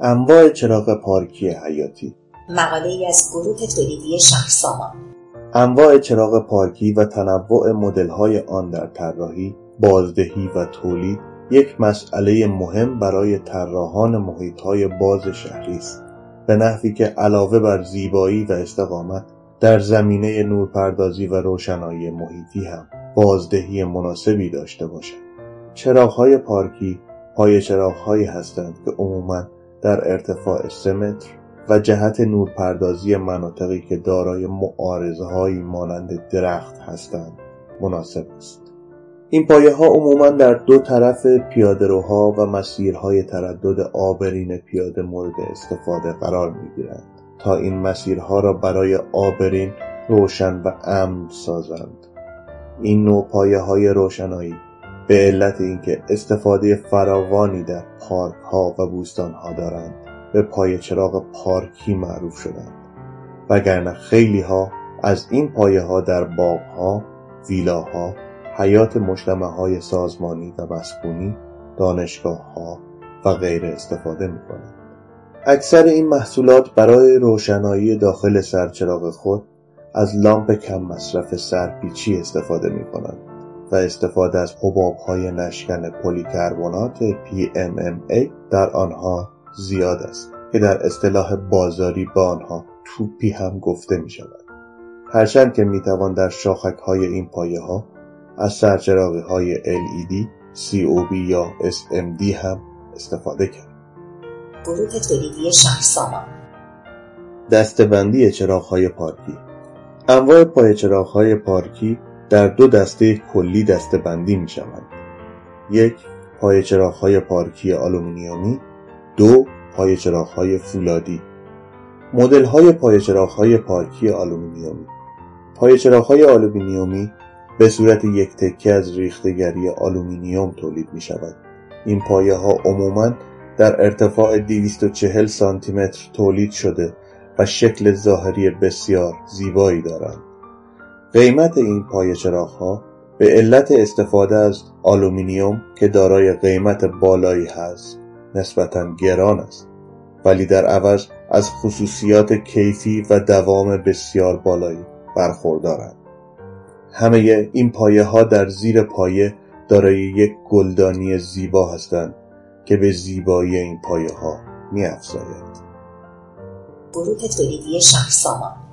انواع چراغ پارکی حیاتی. مقاله ای از گروه تولیدی شهرسامان. انواع چراغ پارکی و تنوع مدل‌های آن در طراحی، بازدهی و تولید یک مسئله مهم برای طراحان محیط‌های باز شهری است. به نحوی که علاوه بر زیبایی و استقامت در زمینه نورپردازی و روشنایی محیطی هم بازدهی مناسبی داشته باشد. چراغ‌های پارکی پای چراغ‌هایی هستند که عموماً در ارتفاع سه متر و جهت نورپردازی مناطقی که دارای معارضه‌هایی مانند درخت هستند مناسب است. این پایه ها عموما در دو طرف پیادهروها و مسیرهای تردد آبرین پیاده مورد استفاده قرار می گیرند تا این مسیرها را برای آبرین روشن و امن سازند. این نوع پایه های روشنایی به علت اینکه استفاده فراوانی در پارک ها و بوستان ها دارند به پای چراغ پارکی معروف شدند وگرنه خیلی ها از این پایه ها در باغ ها ویلاها حیات های سازمانی و مسکونی ها و غیره استفاده کنند. اکثر این محصولات برای روشنایی داخل سرچراغ خود از لامپ کم مصرف سرپیچی استفاده می کنند و استفاده از های نشکن پلیکربنات PMMA در آنها زیاد است که در اصطلاح بازاری به آنها توپی هم گفته می شود. هرچند که می توان در شاخک های این پایه ها از سرچراغی های LED، COB یا SMD هم استفاده کرد. گروه تولیدی شهرسامان دسته بندی چراغ های پارکی انواع پایه چراغ های پارکی در دو دسته کلی دسته بندی می شوند. یک پایه چراغ پارکی آلومینیومی دو پایه چراغ فولادی مدل های پایه چراغ پارکی آلومینیومی پایه چراغ آلومینیومی به صورت یک تکه از ریخته گری آلومینیوم تولید می شود. این پایه ها عموما در ارتفاع 240 سانتی متر تولید شده و شکل ظاهری بسیار زیبایی دارند. قیمت این پایه چراغ ها به علت استفاده از آلومینیوم که دارای قیمت بالایی هست نسبتا گران است ولی در عوض از خصوصیات کیفی و دوام بسیار بالایی برخوردارند. همه این پایه ها در زیر پایه دارای یک گلدانی زیبا هستند که به زیبایی این پایه ها می افزاید. گروه تولیدی شهرسامان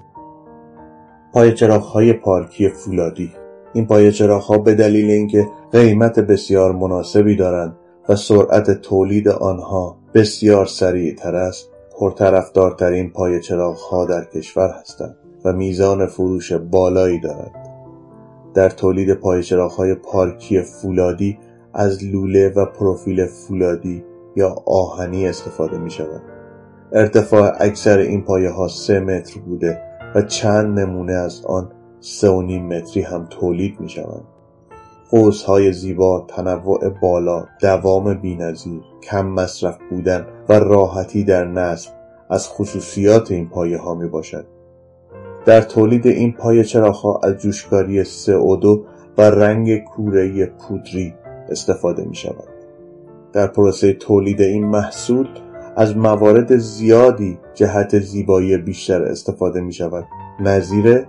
پایه چراغ های پارکی فولادی این پایه چراغ ها به دلیل اینکه قیمت بسیار مناسبی دارند و سرعت تولید آنها بسیار سریع تر است پرطرفدارترین پایه چراغ ها در کشور هستند و میزان فروش بالایی دارند در تولید های پارکی فولادی از لوله و پروفیل فولادی یا آهنی استفاده می شود. ارتفاع اکثر این پایه ها سه متر بوده و چند نمونه از آن سه و نیم متری هم تولید می شوند. های زیبا، تنوع بالا، دوام بینظیر، کم مصرف بودن و راحتی در نصب از خصوصیات این پایه ها می باشد. در تولید این پای چراغها از جوشکاری CO2 و رنگ کوره پودری استفاده می شود. در پروسه تولید این محصول از موارد زیادی جهت زیبایی بیشتر استفاده می شود نظیر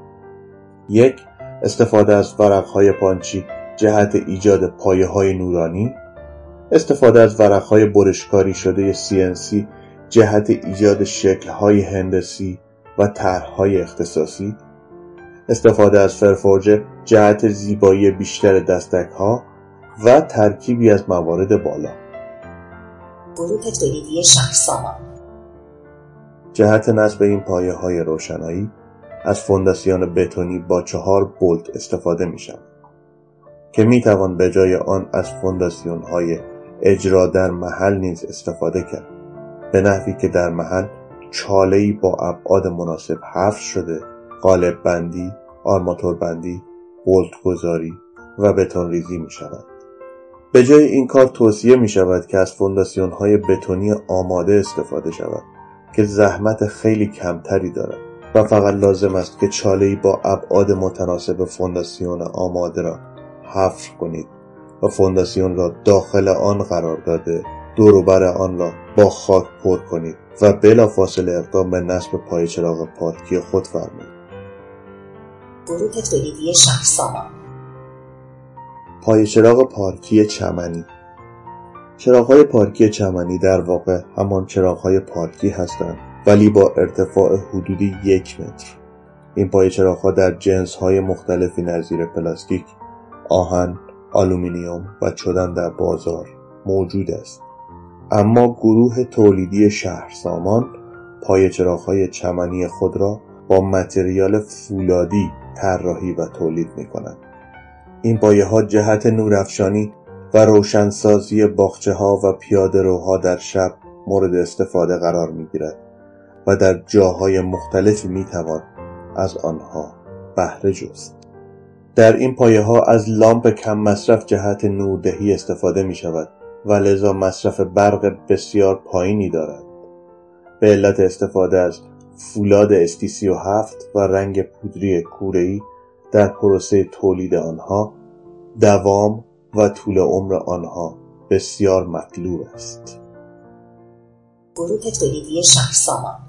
یک استفاده از ورقهای پانچی جهت ایجاد پایه های نورانی. استفاده از ورقهای برشکاری شده CNC جهت ایجاد شکلهای هندسی و طرحهای اختصاصی. استفاده از فرفورجه جهت زیبایی بیشتر دستک ها و ترکیبی از موارد بالا. گروه تولیدی شهرسامان. جهت نصب این پایه های روشنایی از فونداسیون بتونی با چهار بولت استفاده می شود که می توان به جای آن از فونداسیون های اجرا در محل نیز استفاده کرد. به نحوی که در محل چالهای با ابعاد مناسب حفظ شده قالب بندی آرماتور بندی بولت گذاری و بتون ریزی می شود به جای این کار توصیه می شود که از فونداسیون های بتونی آماده استفاده شود که زحمت خیلی کمتری دارد و فقط لازم است که چاله با ابعاد متناسب فونداسیون آماده را حفر کنید و فونداسیون را داخل آن قرار داده دور و بر آن را با خاک پر کنید و بلافاصله اقدام به نصب پای چراغ پارکی خود فرمایید. گروه تولیدی شهرسامان پای چراغ پارکی چمنی. چراغهای پارکی چمنی در واقع همان چراغهای پارکی هستند ولی با ارتفاع حدودی یک متر. این پایه چراغها در جنسهای مختلفی نظیر پلاستیک آهن آلومینیوم و چدن در بازار موجود است. اما گروه تولیدی شهرسامان پایه چراغهای چمنی خود را با متریال فولادی طراحی و تولید می کنند. این پایه ها جهت نورافشانی و روشن سازی باغچه ها و پیاده روها در شب مورد استفاده قرار می گیرد و در جاهای مختلفی می توان از آنها بهره جست. در این پایه ها از لامپ کم مصرف جهت نوردهی استفاده می شود و لذا مصرف برق بسیار پایینی دارد. به علت استفاده از فولاد استی 37 و رنگ پودری کوره‌ای در پروسه تولید آنها دوام و طول عمر آنها بسیار مطلوب است. گروه تولیدی شهرسامان